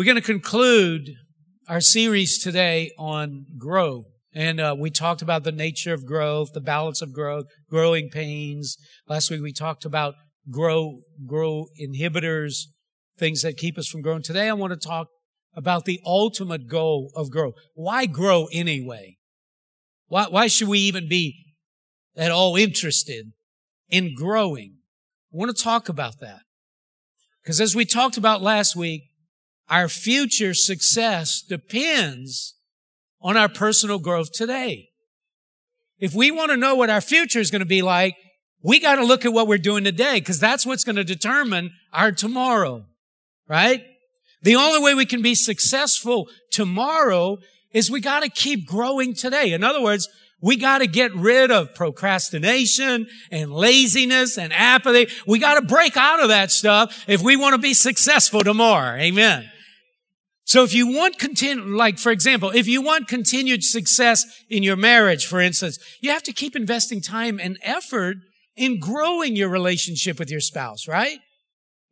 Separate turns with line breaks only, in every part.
We're going to conclude our series today on grow. And uh, we talked about the nature of growth, the balance of growth, growing pains. Last week we talked about grow, grow inhibitors, things that keep us from growing. Today I want to talk about the ultimate goal of growth. Why grow anyway? Why, why should we even be at all interested in growing? I want to talk about that. Because as we talked about last week, our future success depends on our personal growth today. If we want to know what our future is going to be like, we got to look at what we're doing today because that's what's going to determine our tomorrow, right? The only way we can be successful tomorrow is we got to keep growing today. In other words, we got to get rid of procrastination and laziness and apathy. We got to break out of that stuff if we want to be successful tomorrow. Amen. So if you want continue, like for example, if you want continued success in your marriage, for instance, you have to keep investing time and effort in growing your relationship with your spouse, right?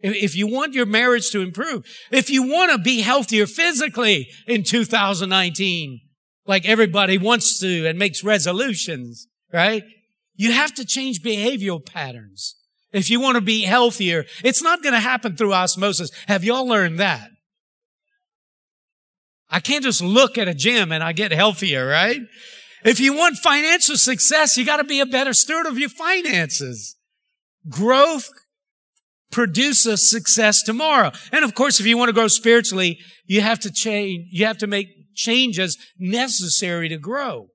If you want your marriage to improve, if you want to be healthier physically in 2019, like everybody wants to and makes resolutions, right? You have to change behavioral patterns. If you want to be healthier, it's not going to happen through osmosis. Have y'all learned that? I can't just look at a gym and I get healthier, right? If you want financial success, you got to be a better steward of your finances. Growth produces success tomorrow. And of course, if you want to grow spiritually, you have to change, you have to make changes necessary to grow.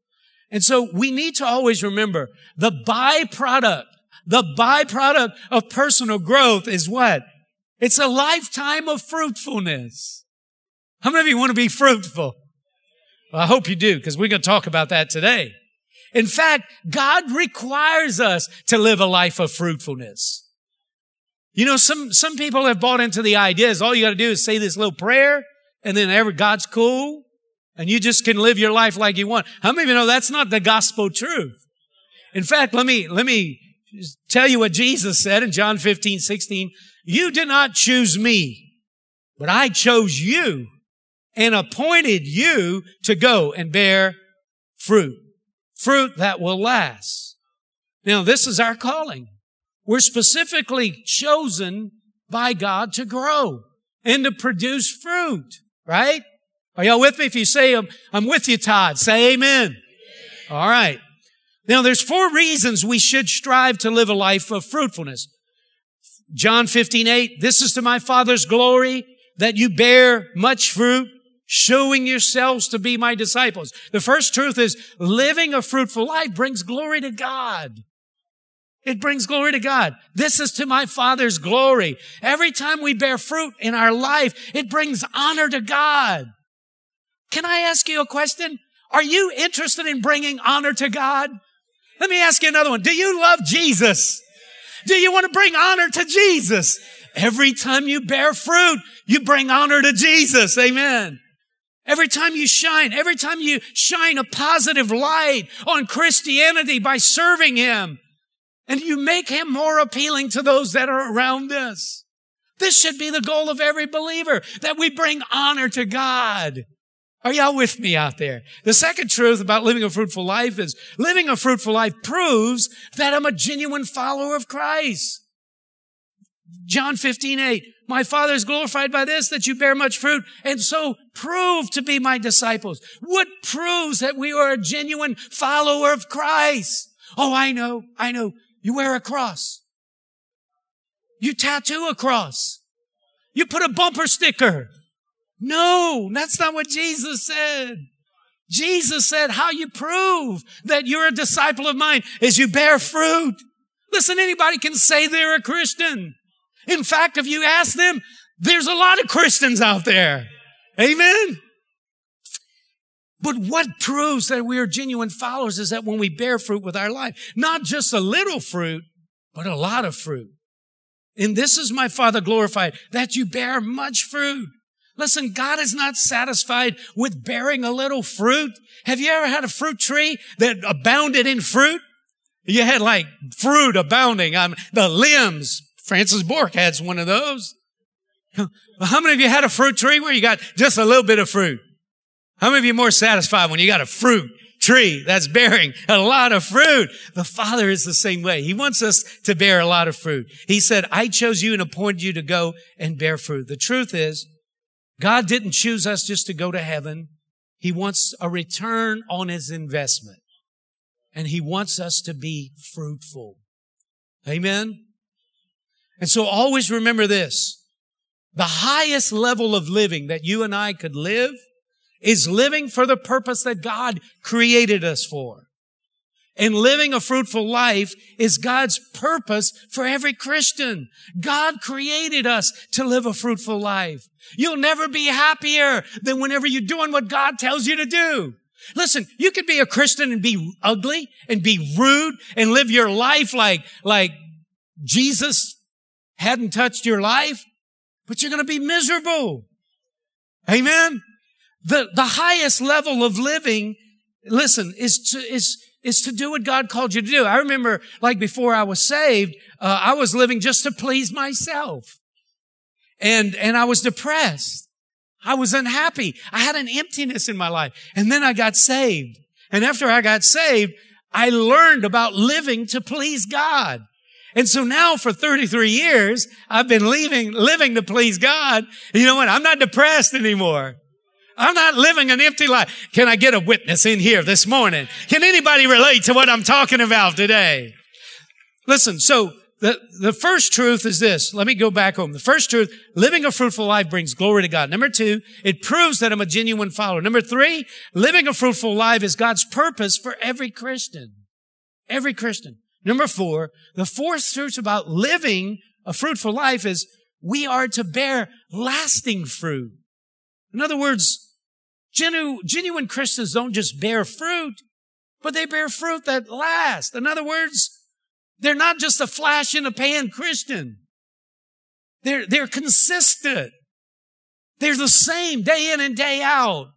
And so we need to always remember the byproduct, the byproduct of personal growth is what? It's a lifetime of fruitfulness. How many of you want to be fruitful? Well, I hope you do, because we're going to talk about that today. In fact, God requires us to live a life of fruitfulness. You know, some, some people have bought into the ideas all you got to do is say this little prayer and then every, God's cool and you just can live your life like you want. How many of you know that's not the gospel truth? In fact, let me, let me tell you what Jesus said in John 15, 16. You did not choose me, but I chose you and appointed you to go and bear fruit. Fruit that will last. Now, this is our calling. We're specifically chosen by God to grow and to produce fruit, right? Are y'all with me? If you say, I'm, I'm with you, Todd, say amen. amen. All right. Now, there's four reasons we should strive to live a life of fruitfulness. John 15, 8, this is to my Father's glory that you bear much fruit, showing yourselves to be my disciples. The first truth is living a fruitful life brings glory to God. It brings glory to God. This is to my Father's glory. Every time we bear fruit in our life, it brings honor to God. Can I ask you a question? Are you interested in bringing honor to God? Let me ask you another one. Do you love Jesus? Do you want to bring honor to Jesus? Every time you bear fruit, you bring honor to Jesus. Amen. Every time you shine, every time you shine a positive light on Christianity by serving Him, and you make Him more appealing to those that are around us. This should be the goal of every believer, that we bring honor to God. Are y'all with me out there? The second truth about living a fruitful life is living a fruitful life proves that I'm a genuine follower of Christ. John 15, 8. My Father is glorified by this, that you bear much fruit, and so prove to be my disciples. What proves that we are a genuine follower of Christ? Oh, I know, I know. You wear a cross. You tattoo a cross. You put a bumper sticker. No, that's not what Jesus said. Jesus said, how you prove that you're a disciple of mine is you bear fruit. Listen, anybody can say they're a Christian. In fact, if you ask them, there's a lot of Christians out there. Amen. But what proves that we are genuine followers is that when we bear fruit with our life, not just a little fruit, but a lot of fruit. And this is my Father glorified, that you bear much fruit. Listen, God is not satisfied with bearing a little fruit. Have you ever had a fruit tree that abounded in fruit? You had like fruit abounding on the limbs, Francis Bork has one of those. How many of you had a fruit tree where you got just a little bit of fruit? How many of you more satisfied when you got a fruit tree that's bearing a lot of fruit? The Father is the same way. He wants us to bear a lot of fruit. He said, I chose you and appointed you to go and bear fruit. The truth is, God didn't choose us just to go to heaven. He wants a return on his investment. And he wants us to be fruitful. Amen. And so always remember this. The highest level of living that you and I could live is living for the purpose that God created us for. And living a fruitful life is God's purpose for every Christian. God created us to live a fruitful life. You'll never be happier than whenever you're doing what God tells you to do. Listen, you could be a Christian and be ugly and be rude and live your life like, like Jesus hadn't touched your life, but you're going to be miserable. Amen. The, the highest level of living, listen, is to, is, is to do what God called you to do. I remember like before I was saved, uh, I was living just to please myself. And, and I was depressed. I was unhappy. I had an emptiness in my life. And then I got saved. And after I got saved, I learned about living to please God. And so now for 33 years, I've been leaving, living to please God. You know what? I'm not depressed anymore. I'm not living an empty life. Can I get a witness in here this morning? Can anybody relate to what I'm talking about today? Listen, so the, the first truth is this. Let me go back home. The first truth, living a fruitful life brings glory to God. Number two, it proves that I'm a genuine follower. Number three, living a fruitful life is God's purpose for every Christian. Every Christian. Number four, the fourth truth about living a fruitful life is we are to bear lasting fruit. In other words, genu- genuine Christians don't just bear fruit, but they bear fruit that lasts. In other words, they're not just a flash in a pan Christian. They're, they're consistent. They're the same day in and day out.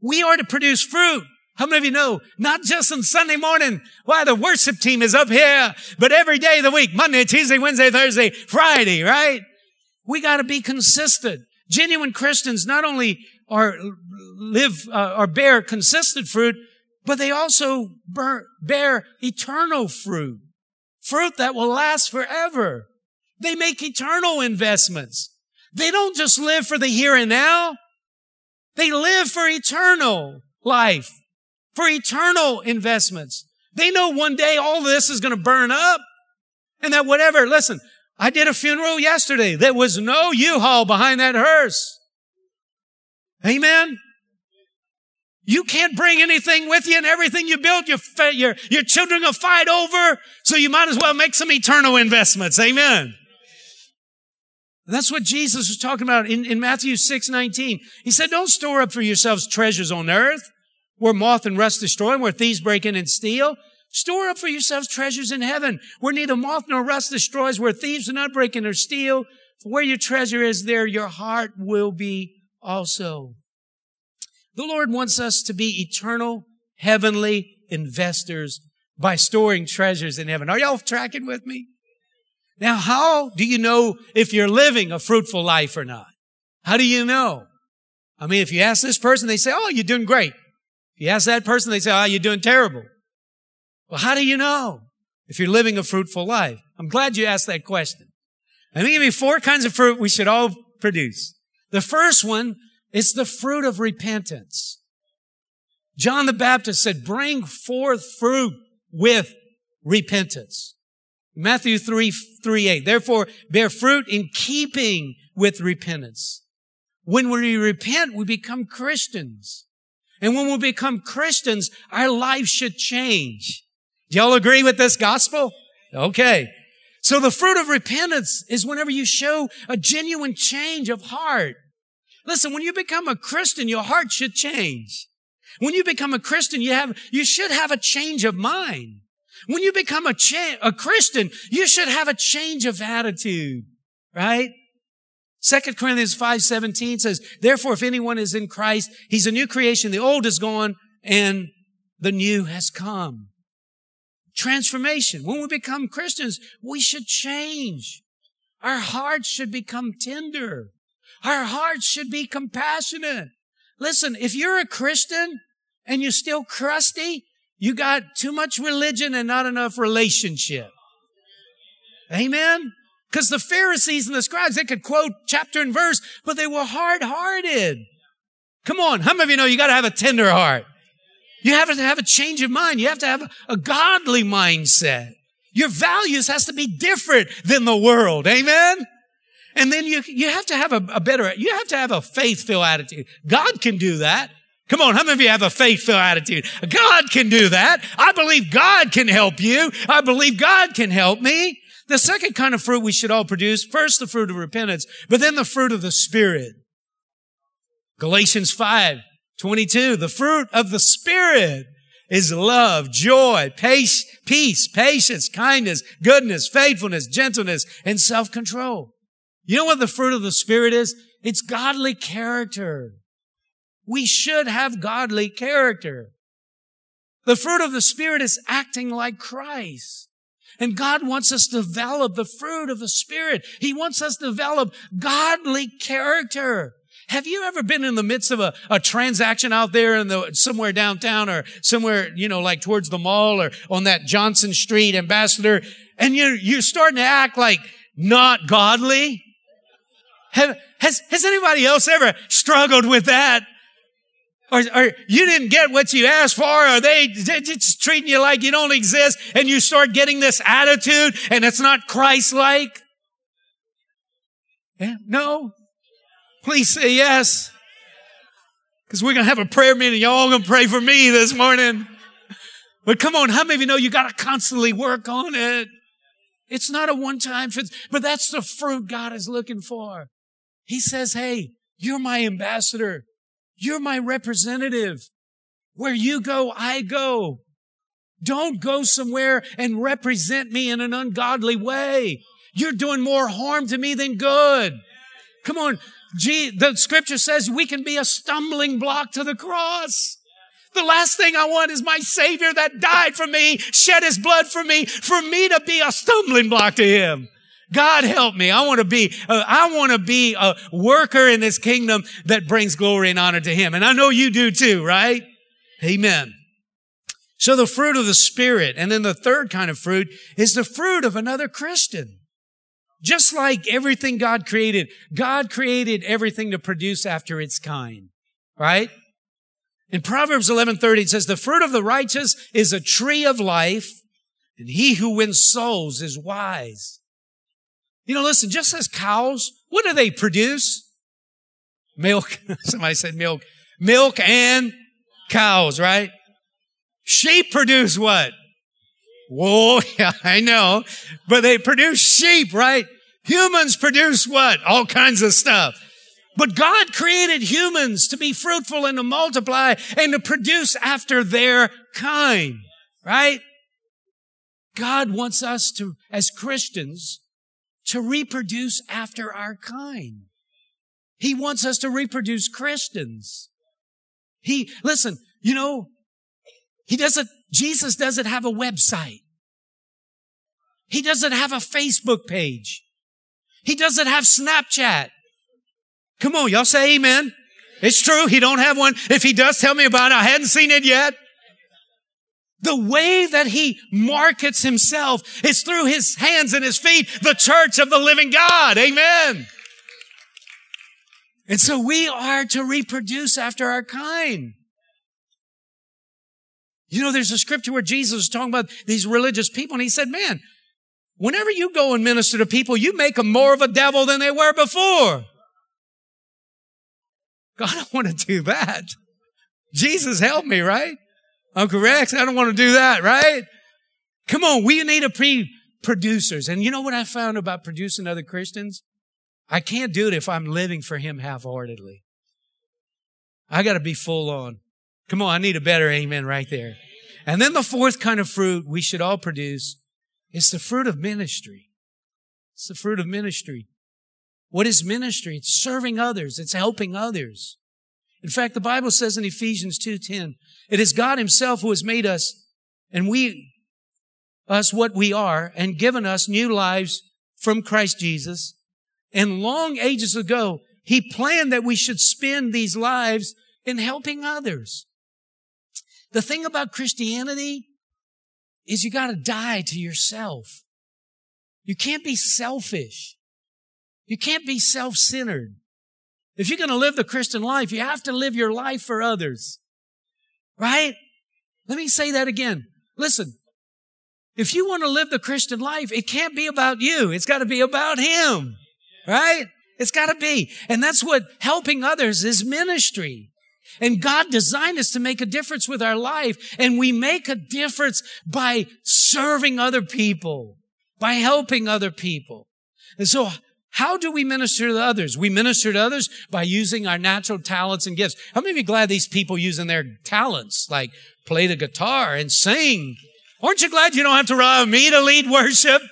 We are to produce fruit. How many of you know? Not just on Sunday morning, why the worship team is up here, but every day of the week, Monday, Tuesday, Wednesday, Thursday, Friday, right? We got to be consistent. Genuine Christians not only are live uh, or bear consistent fruit, but they also bear, bear eternal fruit, fruit that will last forever. They make eternal investments. They don't just live for the here and now. They live for eternal life, for eternal investments. They know one day all this is going to burn up and that whatever, listen, I did a funeral yesterday. There was no U-Haul behind that hearse. Amen. You can't bring anything with you and everything you build, your, your, your children will fight over. So you might as well make some eternal investments. Amen. That's what Jesus was talking about in, in Matthew 6, 19. He said, don't store up for yourselves treasures on earth where moth and rust destroy and where thieves break in and steal. Store up for yourselves treasures in heaven, where neither moth nor rust destroys, where thieves do not break in or steal. For where your treasure is, there your heart will be also. The Lord wants us to be eternal, heavenly investors by storing treasures in heaven. Are y'all tracking with me? Now, how do you know if you're living a fruitful life or not? How do you know? I mean, if you ask this person, they say, Oh, you're doing great. You ask that person, they say, Oh, you're doing terrible. Well, how do you know if you're living a fruitful life? I'm glad you asked that question. Let me give you four kinds of fruit we should all produce. The first one is the fruit of repentance. John the Baptist said, bring forth fruit with repentance. Matthew 3, 3, 8. Therefore, bear fruit in keeping with repentance. When we repent, we become Christians. And when we become Christians, our lives should change. Do y'all agree with this gospel? Okay. So the fruit of repentance is whenever you show a genuine change of heart. Listen, when you become a Christian, your heart should change. When you become a Christian, you have, you should have a change of mind. When you become a, cha- a Christian, you should have a change of attitude, right? Second Corinthians 5, 17 says, therefore, if anyone is in Christ, he's a new creation. The old is gone and the new has come transformation. When we become Christians, we should change. Our hearts should become tender. Our hearts should be compassionate. Listen, if you're a Christian and you're still crusty, you got too much religion and not enough relationship. Amen? Because the Pharisees and the scribes, they could quote chapter and verse, but they were hard-hearted. Come on, how many of you know you got to have a tender heart? You have to have a change of mind. You have to have a, godly mindset. Your values has to be different than the world. Amen? And then you, you have to have a, a better, you have to have a faith-filled attitude. God can do that. Come on, how many of you have a faith-filled attitude? God can do that. I believe God can help you. I believe God can help me. The second kind of fruit we should all produce, first the fruit of repentance, but then the fruit of the Spirit. Galatians 5, 22, the fruit of the Spirit is love, joy, peace, peace, patience, kindness, goodness, faithfulness, gentleness, and self-control. You know what the fruit of the Spirit is? It's godly character. We should have godly character. The fruit of the Spirit is acting like Christ. And God wants us to develop the fruit of the Spirit. He wants us to develop godly character. Have you ever been in the midst of a, a transaction out there in the, somewhere downtown or somewhere, you know, like towards the mall or on that Johnson Street ambassador and you're, you're starting to act like not godly? Have, has, has anybody else ever struggled with that? Or, or you didn't get what you asked for, or they, just treating you like you don't exist, and you start getting this attitude, and it's not Christ-like? Yeah, no? Please say yes. Because we're to have a prayer meeting. Y'all to pray for me this morning. But come on, how many of you know you got to constantly work on it? It's not a one-time fix, but that's the fruit God is looking for. He says, Hey, you're my ambassador. You're my representative. Where you go, I go. Don't go somewhere and represent me in an ungodly way. You're doing more harm to me than good. Come on. Gee, the scripture says we can be a stumbling block to the cross. The last thing I want is my Savior that died for me, shed his blood for me, for me to be a stumbling block to him. God help me. I want to be, uh, I want to be a worker in this kingdom that brings glory and honor to him. And I know you do too, right? Amen. So the fruit of the spirit. And then the third kind of fruit is the fruit of another Christian. Just like everything God created, God created everything to produce after its kind, right? In Proverbs 11:30 it says the fruit of the righteous is a tree of life and he who wins souls is wise. You know, listen, just as cows, what do they produce? Milk. Somebody said milk. Milk and cows, right? Sheep produce what? Wool. Yeah, I know. But they produce sheep, right? Humans produce what? All kinds of stuff. But God created humans to be fruitful and to multiply and to produce after their kind, right? God wants us to, as Christians, to reproduce after our kind. He wants us to reproduce Christians. He, listen, you know, he doesn't, Jesus doesn't have a website. He doesn't have a Facebook page. He doesn't have Snapchat. Come on, y'all say amen. It's true. He don't have one. If he does, tell me about it. I hadn't seen it yet. The way that he markets himself is through his hands and his feet, the church of the living God. Amen. And so we are to reproduce after our kind. You know, there's a scripture where Jesus is talking about these religious people and he said, man, whenever you go and minister to people, you make them more of a devil than they were before. God, I don't want to do that. Jesus help me, right? Oh, Uncle Rex, I don't want to do that, right? Come on, we need to be producers. And you know what I found about producing other Christians? I can't do it if I'm living for Him half-heartedly. I got to be full on. Come on, I need a better amen right there. And then the fourth kind of fruit we should all produce is the fruit of ministry. It's the fruit of ministry. What is ministry? It's serving others. It's helping others. In fact, the Bible says in Ephesians 2:10, it is God himself who has made us and we us what we are and given us new lives from Christ Jesus. And long ages ago, he planned that we should spend these lives in helping others. The thing about Christianity is you got to die to yourself. You can't be selfish. You can't be self-centered. If you're going to live the Christian life, you have to live your life for others. Right? Let me say that again. Listen. If you want to live the Christian life, it can't be about you. It's got to be about Him. Right? It's got to be. And that's what helping others is ministry. And God designed us to make a difference with our life. And we make a difference by serving other people, by helping other people. And so how do we minister to others? We minister to others by using our natural talents and gifts. How many of you glad these people using their talents, like play the guitar and sing? Aren't you glad you don't have to rely on me to lead worship?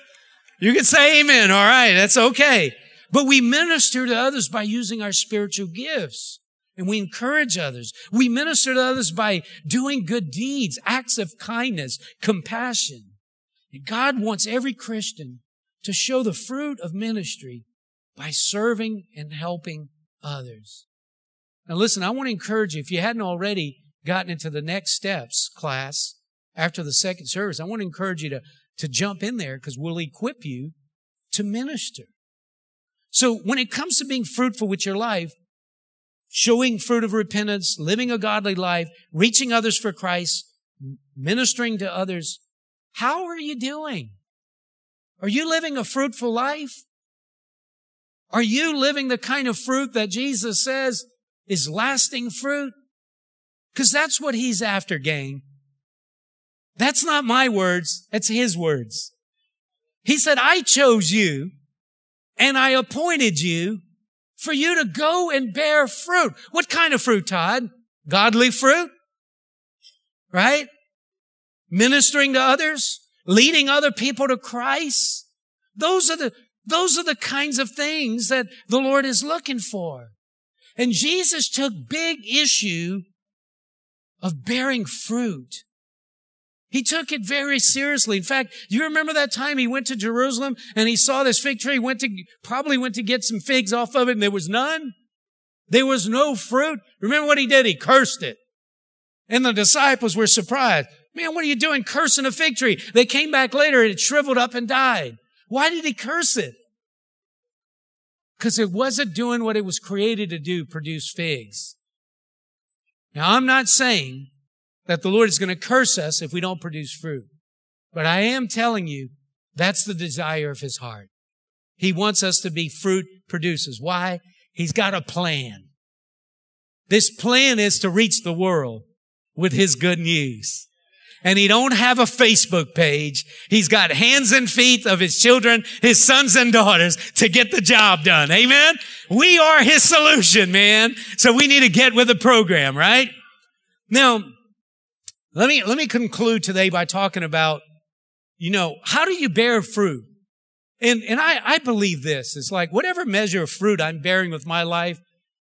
You can say amen. All right. That's okay. But we minister to others by using our spiritual gifts and we encourage others. We minister to others by doing good deeds, acts of kindness, compassion. And God wants every Christian to show the fruit of ministry by serving and helping others. Now listen, I want to encourage you, if you hadn't already gotten into the next steps class after the second service, I want to encourage you to, to jump in there because we'll equip you to minister. So when it comes to being fruitful with your life, showing fruit of repentance, living a godly life, reaching others for Christ, ministering to others, how are you doing? Are you living a fruitful life? Are you living the kind of fruit that Jesus says is lasting fruit? Because that's what he's after, gang. That's not my words. That's his words. He said, I chose you and I appointed you for you to go and bear fruit. What kind of fruit, Todd? Godly fruit? Right? Ministering to others? Leading other people to Christ? Those are the, those are the kinds of things that the Lord is looking for. And Jesus took big issue of bearing fruit. He took it very seriously. In fact, you remember that time he went to Jerusalem and he saw this fig tree, he went to, probably went to get some figs off of it and there was none? There was no fruit. Remember what he did? He cursed it. And the disciples were surprised. Man, what are you doing cursing a fig tree? They came back later and it shriveled up and died. Why did he curse it? Because it wasn't doing what it was created to do, produce figs. Now, I'm not saying that the Lord is going to curse us if we don't produce fruit. But I am telling you, that's the desire of his heart. He wants us to be fruit producers. Why? He's got a plan. This plan is to reach the world with his good news and he don't have a Facebook page. He's got hands and feet of his children, his sons and daughters to get the job done. Amen. We are his solution, man. So we need to get with the program, right? Now, let me, let me conclude today by talking about, you know, how do you bear fruit? And, and I, I believe this. It's like whatever measure of fruit I'm bearing with my life,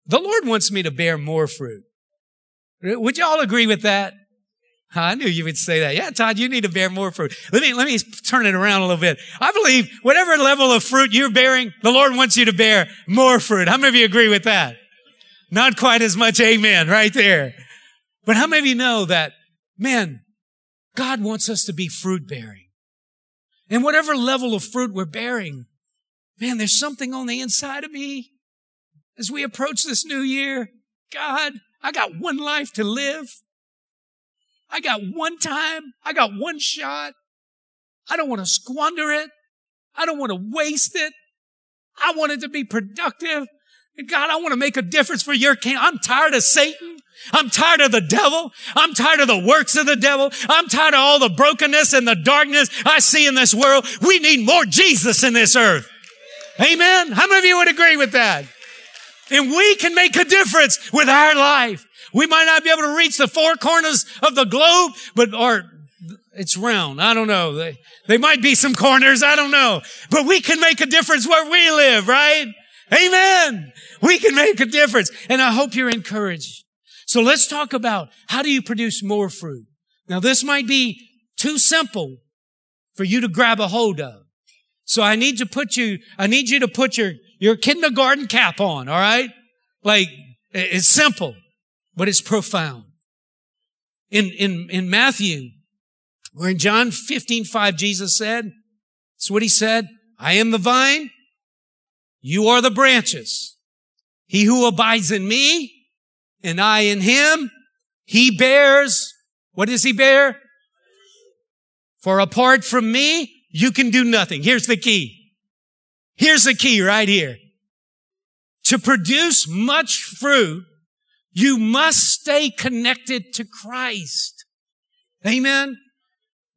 the Lord wants me to bear more fruit. Would you all agree with that? I knew you would say that. Yeah, Todd, you need to bear more fruit. Let me, let me turn it around a little bit. I believe whatever level of fruit you're bearing, the Lord wants you to bear more fruit. How many of you agree with that? Not quite as much amen right there. But how many of you know that, man, God wants us to be fruit bearing. And whatever level of fruit we're bearing, man, there's something on the inside of me as we approach this new year. God, I got one life to live. I got one time. I got one shot. I don't want to squander it. I don't want to waste it. I want it to be productive. God, I want to make a difference for your kingdom. I'm tired of Satan. I'm tired of the devil. I'm tired of the works of the devil. I'm tired of all the brokenness and the darkness I see in this world. We need more Jesus in this earth. Amen. How many of you would agree with that? And we can make a difference with our life. We might not be able to reach the four corners of the globe, but, or it's round. I don't know. They, they might be some corners. I don't know. But we can make a difference where we live, right? Amen. We can make a difference. And I hope you're encouraged. So let's talk about how do you produce more fruit? Now this might be too simple for you to grab a hold of. So I need to put you, I need you to put your, your kindergarten cap on, all right? Like, it's simple, but it's profound. In, in, in Matthew, or in John 15, 5, Jesus said, it's what he said. I am the vine. You are the branches. He who abides in me and I in him, he bears, what does he bear? For apart from me, you can do nothing. Here's the key. Here's the key right here. To produce much fruit, you must stay connected to Christ. Amen.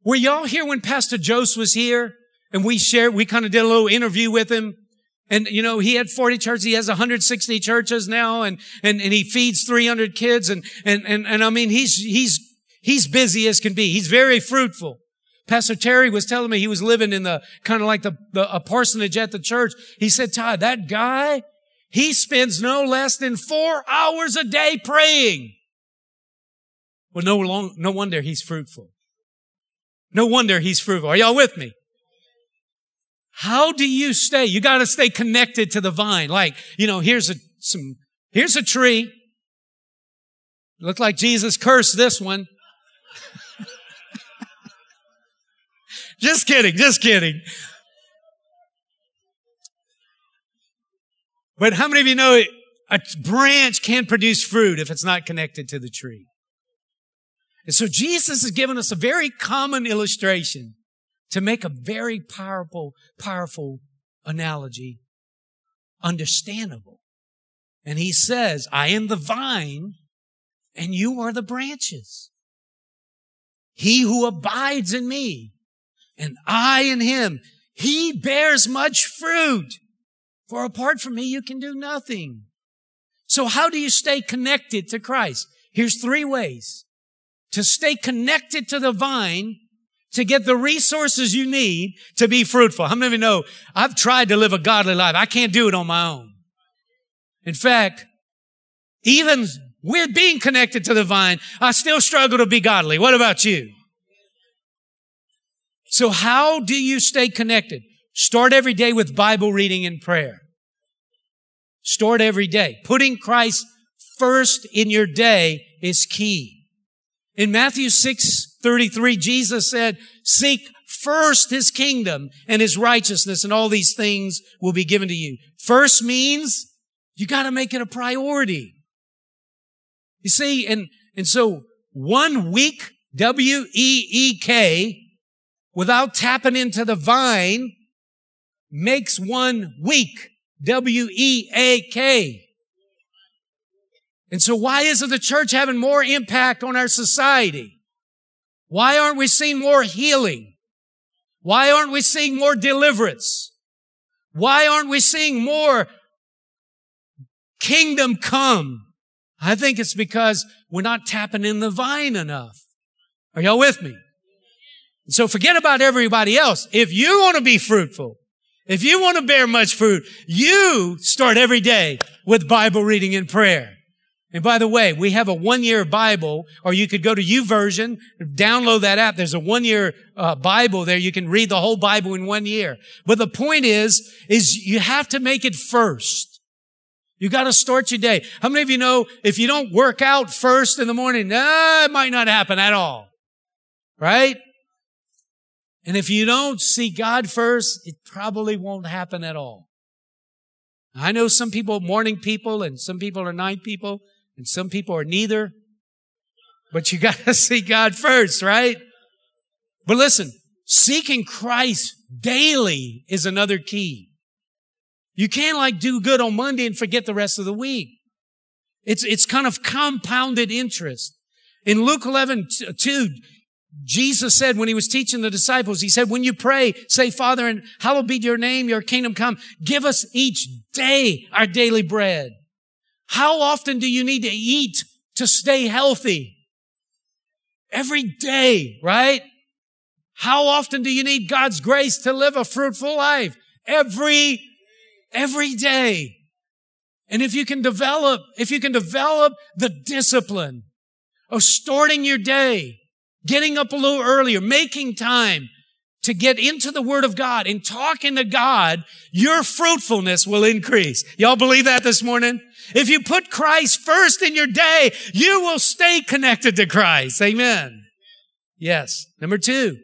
Were y'all here when Pastor Jose was here and we shared, we kind of did a little interview with him? And, you know, he had 40 churches. He has 160 churches now and, and, and he feeds 300 kids. And, and, and, and I mean, he's, he's, he's busy as can be. He's very fruitful. Pastor Terry was telling me he was living in the kind of like the, the a parsonage at the church. He said, Todd, that guy, he spends no less than four hours a day praying. Well, no long, no wonder he's fruitful. No wonder he's fruitful. Are y'all with me? How do you stay? You got to stay connected to the vine. Like, you know, here's a, some, here's a tree. Looked like Jesus cursed this one. just kidding, just kidding. But how many of you know a branch can't produce fruit if it's not connected to the tree? And so Jesus has given us a very common illustration to make a very powerful, powerful analogy understandable. And he says, I am the vine and you are the branches. He who abides in me and I in him, he bears much fruit. For apart from me, you can do nothing. So how do you stay connected to Christ? Here's three ways to stay connected to the vine to get the resources you need to be fruitful. How many of you know I've tried to live a godly life? I can't do it on my own. In fact, even with being connected to the vine, I still struggle to be godly. What about you? So how do you stay connected? Start every day with Bible reading and prayer. Start every day. Putting Christ first in your day is key. In Matthew 6, 33, Jesus said, seek first his kingdom and his righteousness and all these things will be given to you. First means you got to make it a priority. You see, and, and so one week, W-E-E-K, without tapping into the vine makes one weak, W-E-A-K. And so why isn't the church having more impact on our society? Why aren't we seeing more healing? Why aren't we seeing more deliverance? Why aren't we seeing more kingdom come? I think it's because we're not tapping in the vine enough. Are y'all with me? So forget about everybody else. If you want to be fruitful, if you want to bear much fruit, you start every day with Bible reading and prayer. And by the way, we have a one-year Bible, or you could go to YouVersion, download that app. There's a one-year uh, Bible there. You can read the whole Bible in one year. But the point is, is you have to make it first. You got to start your day. How many of you know if you don't work out first in the morning, nah, it might not happen at all. Right? And if you don't see God first, it probably won't happen at all. I know some people morning people and some people are night people. And some people are neither. But you got to see God first, right? But listen, seeking Christ daily is another key. You can't like do good on Monday and forget the rest of the week. It's, it's kind of compounded interest. In Luke 11, 2, Jesus said when he was teaching the disciples, he said, when you pray, say, Father, and hallowed be your name, your kingdom come. Give us each day our daily bread. How often do you need to eat to stay healthy? Every day, right? How often do you need God's grace to live a fruitful life? Every, every day. And if you can develop, if you can develop the discipline of starting your day, getting up a little earlier, making time to get into the Word of God and talking to God, your fruitfulness will increase. Y'all believe that this morning? If you put Christ first in your day, you will stay connected to Christ. Amen. Yes. Number two,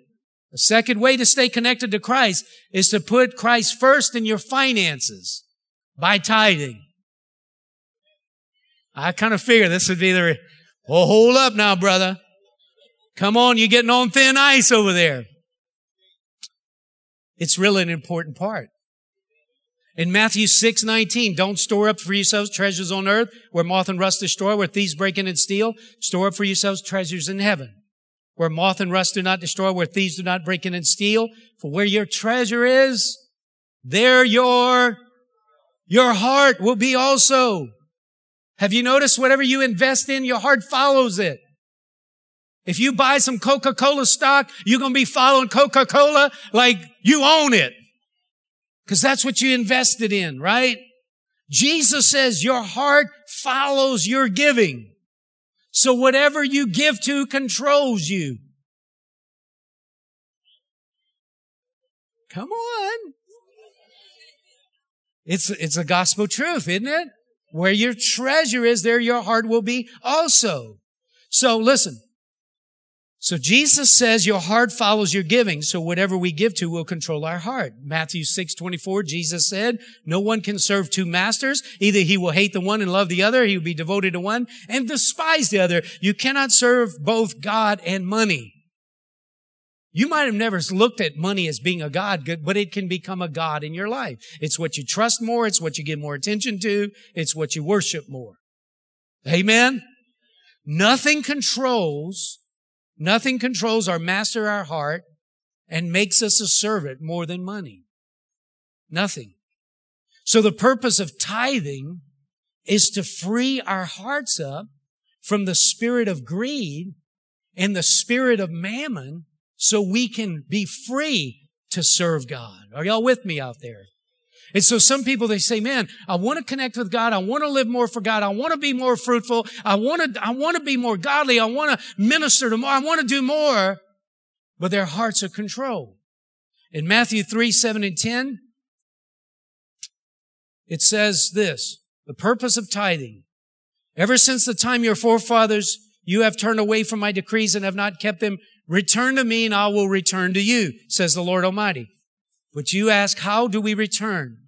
the second way to stay connected to Christ is to put Christ first in your finances by tithing. I kind of figure this would be the, well, hold up now, brother. Come on, you're getting on thin ice over there. It's really an important part. In Matthew 6, 19, don't store up for yourselves treasures on earth where moth and rust destroy, where thieves break in and steal. Store up for yourselves treasures in heaven where moth and rust do not destroy, where thieves do not break in and steal. For where your treasure is, there your, your heart will be also. Have you noticed whatever you invest in, your heart follows it? If you buy some Coca-Cola stock, you're going to be following Coca-Cola like you own it. Cause that's what you invested in, right? Jesus says your heart follows your giving. So whatever you give to controls you. Come on. It's, it's a gospel truth, isn't it? Where your treasure is, there your heart will be also. So listen, so Jesus says your heart follows your giving. So whatever we give to will control our heart. Matthew 6, 24, Jesus said, no one can serve two masters. Either he will hate the one and love the other. He will be devoted to one and despise the other. You cannot serve both God and money. You might have never looked at money as being a God, but it can become a God in your life. It's what you trust more. It's what you give more attention to. It's what you worship more. Amen. Nothing controls Nothing controls our master our heart and makes us a servant more than money. Nothing. So the purpose of tithing is to free our hearts up from the spirit of greed and the spirit of mammon so we can be free to serve God. Are y'all with me out there? And so some people, they say, man, I want to connect with God. I want to live more for God. I want to be more fruitful. I want to, I want to be more godly. I want to minister to more. I want to do more. But their hearts are controlled. In Matthew 3, 7 and 10, it says this, the purpose of tithing. Ever since the time your forefathers, you have turned away from my decrees and have not kept them. Return to me and I will return to you, says the Lord Almighty. But you ask, how do we return?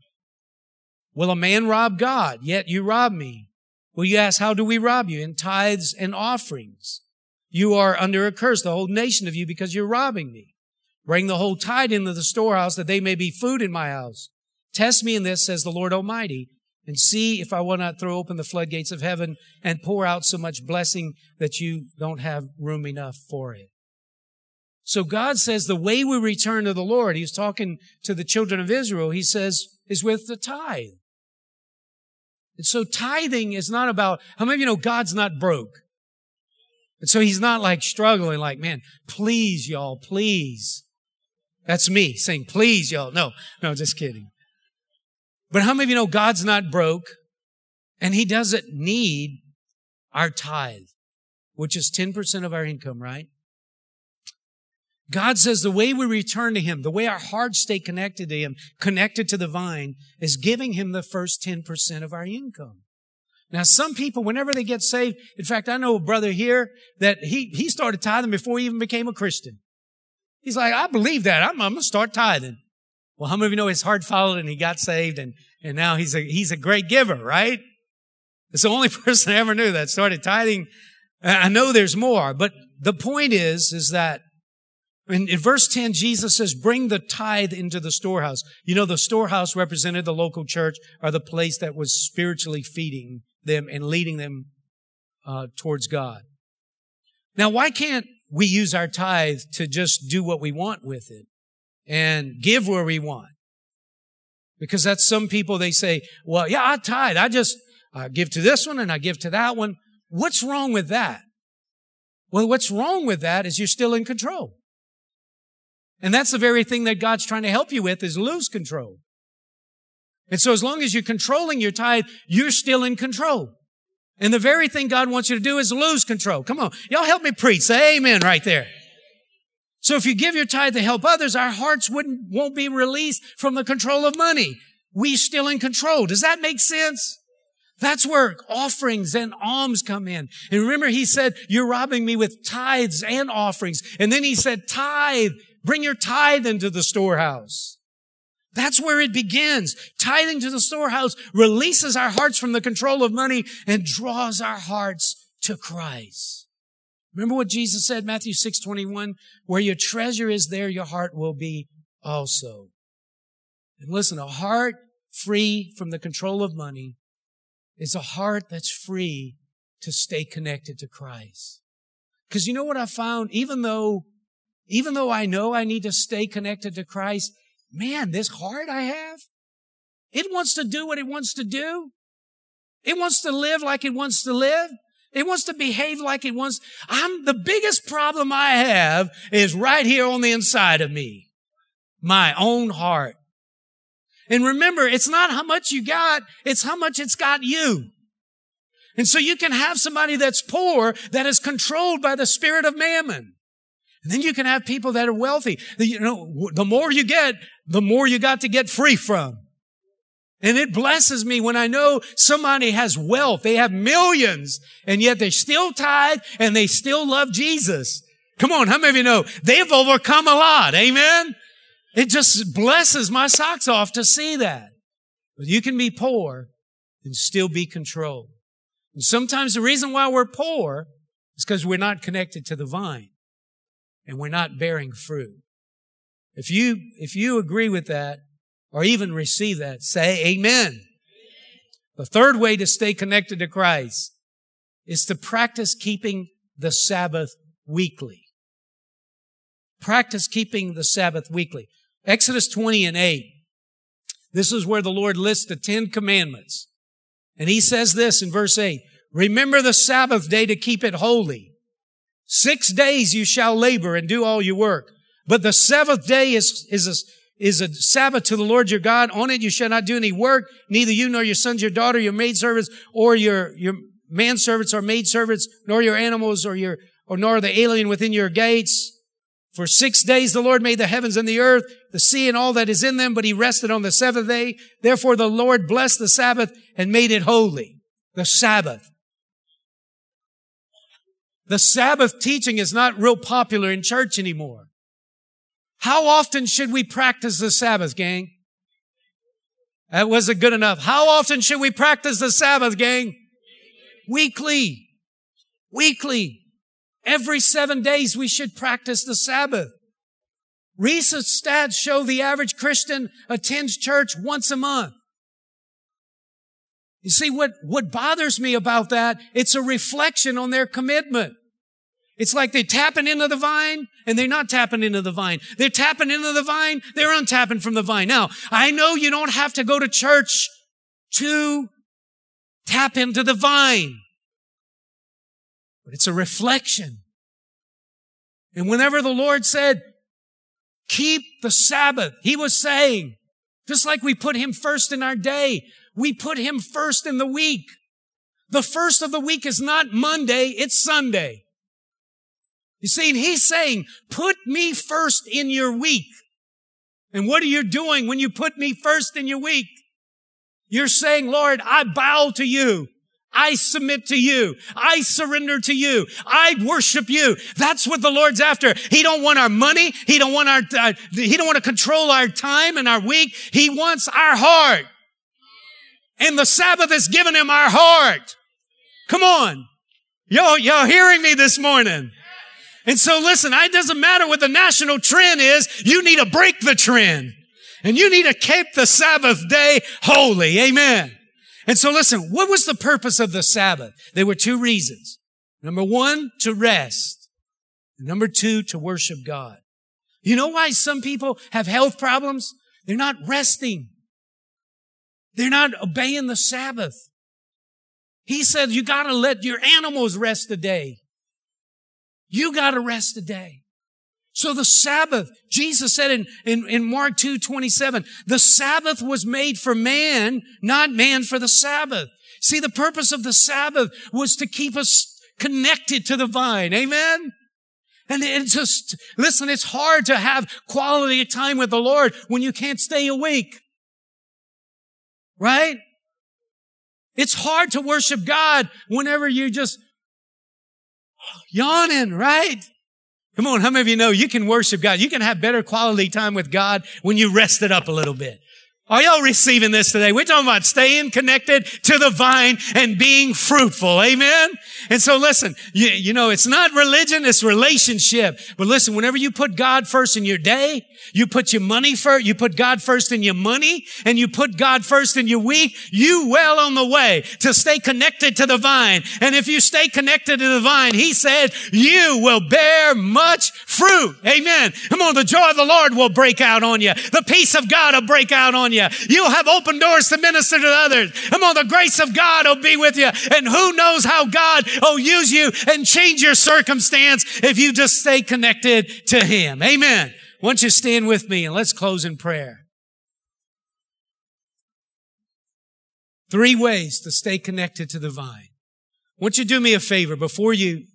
Will a man rob God? Yet you rob me. Will you ask, how do we rob you? In tithes and offerings. You are under a curse, the whole nation of you, because you're robbing me. Bring the whole tithe into the storehouse that they may be food in my house. Test me in this, says the Lord Almighty, and see if I will not throw open the floodgates of heaven and pour out so much blessing that you don't have room enough for it. So God says the way we return to the Lord, He's talking to the children of Israel, He says, is with the tithe. And so tithing is not about, how many of you know God's not broke? And so He's not like struggling, like, man, please, y'all, please. That's me saying, please, y'all. No, no, just kidding. But how many of you know God's not broke and He doesn't need our tithe, which is 10% of our income, right? God says the way we return to Him, the way our hearts stay connected to Him, connected to the vine, is giving Him the first 10% of our income. Now, some people, whenever they get saved, in fact, I know a brother here that he, he started tithing before he even became a Christian. He's like, I believe that. I'm, I'm going to start tithing. Well, how many of you know his heart followed and he got saved and, and now he's a, he's a great giver, right? It's the only person I ever knew that started tithing. I know there's more, but the point is, is that in, in verse 10, Jesus says, bring the tithe into the storehouse. You know, the storehouse represented the local church or the place that was spiritually feeding them and leading them uh, towards God. Now, why can't we use our tithe to just do what we want with it and give where we want? Because that's some people, they say, well, yeah, I tithe. I just I give to this one and I give to that one. What's wrong with that? Well, what's wrong with that is you're still in control. And that's the very thing that God's trying to help you with is lose control. And so as long as you're controlling your tithe, you're still in control. And the very thing God wants you to do is lose control. Come on. Y'all help me preach. Say amen right there. So if you give your tithe to help others, our hearts wouldn't, won't be released from the control of money. We still in control. Does that make sense? That's where offerings and alms come in. And remember, he said, you're robbing me with tithes and offerings. And then he said, tithe, bring your tithe into the storehouse. That's where it begins. Tithing to the storehouse releases our hearts from the control of money and draws our hearts to Christ. Remember what Jesus said, Matthew 6, 21? Where your treasure is, there your heart will be also. And listen, a heart free from the control of money is a heart that's free to stay connected to Christ. Cause you know what I found? Even though, even though I know I need to stay connected to Christ, man, this heart I have, it wants to do what it wants to do. It wants to live like it wants to live. It wants to behave like it wants. I'm the biggest problem I have is right here on the inside of me. My own heart. And remember, it's not how much you got, it's how much it's got you. And so you can have somebody that's poor that is controlled by the spirit of mammon. And then you can have people that are wealthy. You know, the more you get, the more you got to get free from. And it blesses me when I know somebody has wealth. They have millions and yet they still tithe and they still love Jesus. Come on. How many of you know they've overcome a lot? Amen. It just blesses my socks off to see that. But you can be poor and still be controlled. And sometimes the reason why we're poor is because we're not connected to the vine and we're not bearing fruit. If you, if you agree with that, or even receive that, say amen. The third way to stay connected to Christ is to practice keeping the Sabbath weekly. Practice keeping the Sabbath weekly. Exodus 20 and 8. This is where the Lord lists the Ten Commandments. And he says this in verse 8. Remember the Sabbath day to keep it holy. Six days you shall labor and do all your work. But the seventh day is, is a, is a Sabbath to the Lord your God. On it you shall not do any work, neither you nor your sons, your daughter, your maidservants, or your, your manservants or maidservants, nor your animals or your, or nor the alien within your gates. For six days the Lord made the heavens and the earth, the sea and all that is in them, but he rested on the seventh day. Therefore the Lord blessed the Sabbath and made it holy. The Sabbath. The Sabbath teaching is not real popular in church anymore. How often should we practice the Sabbath, gang? That wasn't good enough. How often should we practice the Sabbath, gang? Weekly. Weekly. Every seven days we should practice the Sabbath. Recent stats show the average Christian attends church once a month. You see, what, what bothers me about that, it's a reflection on their commitment. It's like they're tapping into the vine and they're not tapping into the vine. They're tapping into the vine. They're untapping from the vine. Now, I know you don't have to go to church to tap into the vine, but it's a reflection. And whenever the Lord said, keep the Sabbath, He was saying, just like we put Him first in our day, we put Him first in the week. The first of the week is not Monday, it's Sunday. You see, he's saying, put me first in your week. And what are you doing when you put me first in your week? You're saying, Lord, I bow to you. I submit to you. I surrender to you. I worship you. That's what the Lord's after. He don't want our money. He don't want our, uh, he don't want to control our time and our week. He wants our heart. And the Sabbath has given him our heart. Come on. Y'all, y'all hearing me this morning? And so listen, it doesn't matter what the national trend is. You need to break the trend and you need to keep the Sabbath day holy. Amen. And so listen, what was the purpose of the Sabbath? There were two reasons. Number one, to rest. Number two, to worship God. You know why some people have health problems? They're not resting. They're not obeying the Sabbath. He said, you gotta let your animals rest a day. You got to rest today. So the Sabbath, Jesus said in, in, in Mark 2, 27, the Sabbath was made for man, not man for the Sabbath. See, the purpose of the Sabbath was to keep us connected to the vine. Amen? And it's just, listen, it's hard to have quality time with the Lord when you can't stay awake. Right? It's hard to worship God whenever you just yawning, right? Come on, how many of you know you can worship God? You can have better quality time with God when you rest it up a little bit. Are y'all receiving this today? We're talking about staying connected to the vine and being fruitful. Amen. And so listen, you, you, know, it's not religion, it's relationship. But listen, whenever you put God first in your day, you put your money first, you put God first in your money, and you put God first in your week, you well on the way to stay connected to the vine. And if you stay connected to the vine, he said, you will bear much fruit. Amen. Come on, the joy of the Lord will break out on you. The peace of God will break out on you you. You'll have open doors to minister to others. Come on, the grace of God will be with you. And who knows how God will use you and change your circumstance if you just stay connected to Him. Amen. Why don't you stand with me and let's close in prayer. Three ways to stay connected to the vine. Won't you do me a favor before you,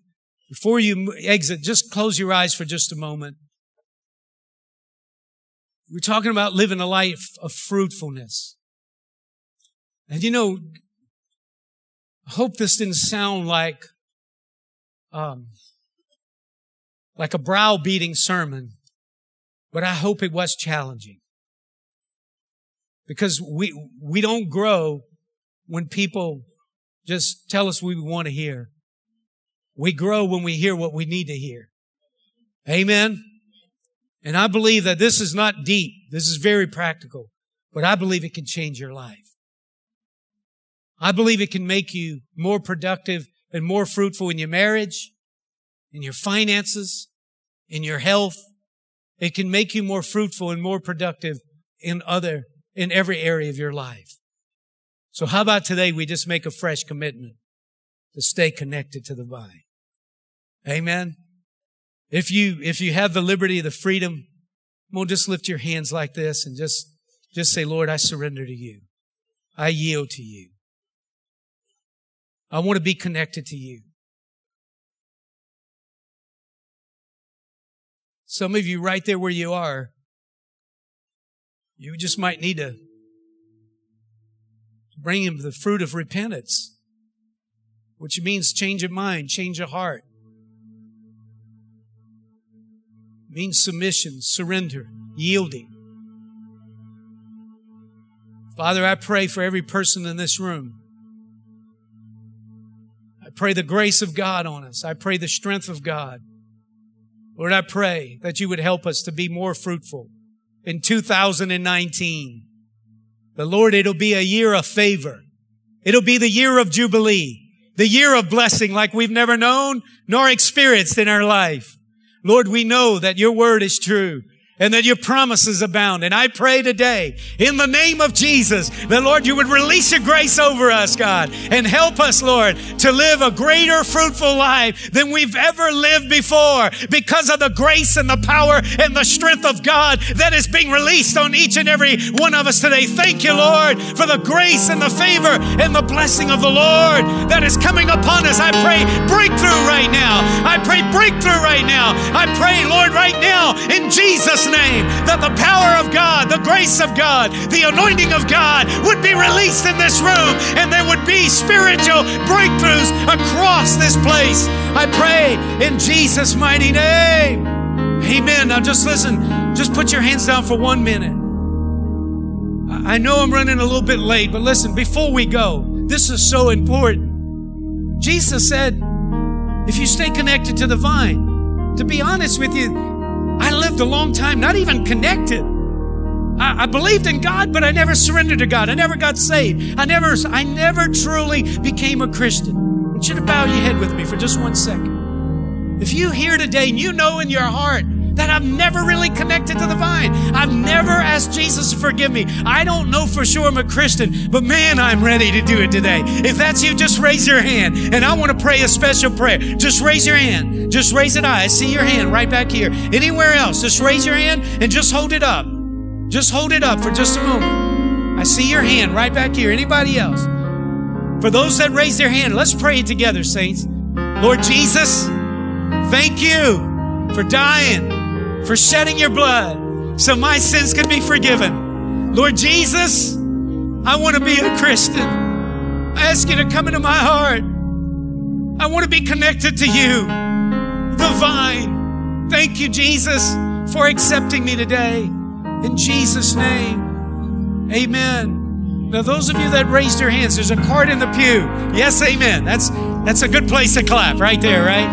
before you exit, just close your eyes for just a moment. We're talking about living a life of fruitfulness. And you know, I hope this didn't sound like, um, like a browbeating sermon, but I hope it was challenging. Because we, we don't grow when people just tell us what we want to hear. We grow when we hear what we need to hear. Amen. And I believe that this is not deep. This is very practical, but I believe it can change your life. I believe it can make you more productive and more fruitful in your marriage, in your finances, in your health. It can make you more fruitful and more productive in other, in every area of your life. So how about today we just make a fresh commitment to stay connected to the vine? Amen. If you, if you have the liberty, the freedom, well, just lift your hands like this and just, just say, Lord, I surrender to you. I yield to you. I want to be connected to you. Some of you right there where you are, you just might need to bring him the fruit of repentance, which means change of mind, change of heart. Means submission, surrender, yielding. Father, I pray for every person in this room. I pray the grace of God on us. I pray the strength of God. Lord, I pray that you would help us to be more fruitful in 2019. The Lord, it'll be a year of favor. It'll be the year of Jubilee, the year of blessing like we've never known nor experienced in our life. Lord, we know that your word is true and that your promises abound. And I pray today in the name of Jesus that Lord, you would release your grace over us, God, and help us, Lord, to live a greater fruitful life than we've ever lived before because of the grace and the power and the strength of God that is being released on each and every one of us today. Thank you, Lord, for the grace and the favor and the blessing of the Lord that is coming upon us. I pray breakthrough right now. I pray breakthrough right now. I pray, Lord, right now in Jesus' name that the power of God, the grace of God, the anointing of God would be released in this room and there would be spiritual breakthroughs across this place. I pray in Jesus' mighty name. Amen. Now just listen, just put your hands down for one minute. I know I'm running a little bit late, but listen, before we go, this is so important. Jesus said, if you stay connected to the vine, to be honest with you, I lived a long time not even connected. I, I, believed in God, but I never surrendered to God. I never got saved. I never, I never truly became a Christian. I want you to bow your head with me for just one second. If you here today and you know in your heart that I've never really connected to the vine. I've never asked Jesus to forgive me. I don't know for sure I'm a Christian, but man, I'm ready to do it today. If that's you, just raise your hand. And I want to pray a special prayer. Just raise your hand. Just raise it high. I see your hand right back here. Anywhere else, just raise your hand and just hold it up. Just hold it up for just a moment. I see your hand right back here. Anybody else? For those that raise their hand, let's pray together, saints. Lord Jesus, thank you for dying, for shedding your blood so my sins could be forgiven. Lord Jesus, I want to be a Christian. I ask you to come into my heart. I want to be connected to you, the vine. Thank you, Jesus, for accepting me today. In Jesus' name, amen. Now, those of you that raised your hands, there's a card in the pew. Yes, amen. That's, that's a good place to clap right there, right?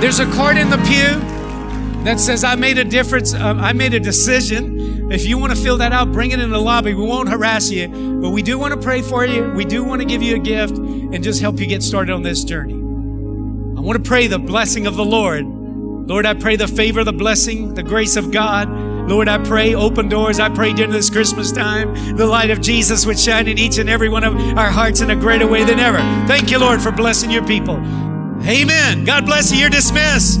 There's a card in the pew that says, I made a difference. Uh, I made a decision. If you want to fill that out, bring it in the lobby. We won't harass you, but we do want to pray for you. We do want to give you a gift and just help you get started on this journey. I want to pray the blessing of the Lord. Lord, I pray the favor, the blessing, the grace of God. Lord, I pray open doors. I pray during this Christmas time, the light of Jesus would shine in each and every one of our hearts in a greater way than ever. Thank you, Lord, for blessing your people. Amen. God bless you. You're dismissed.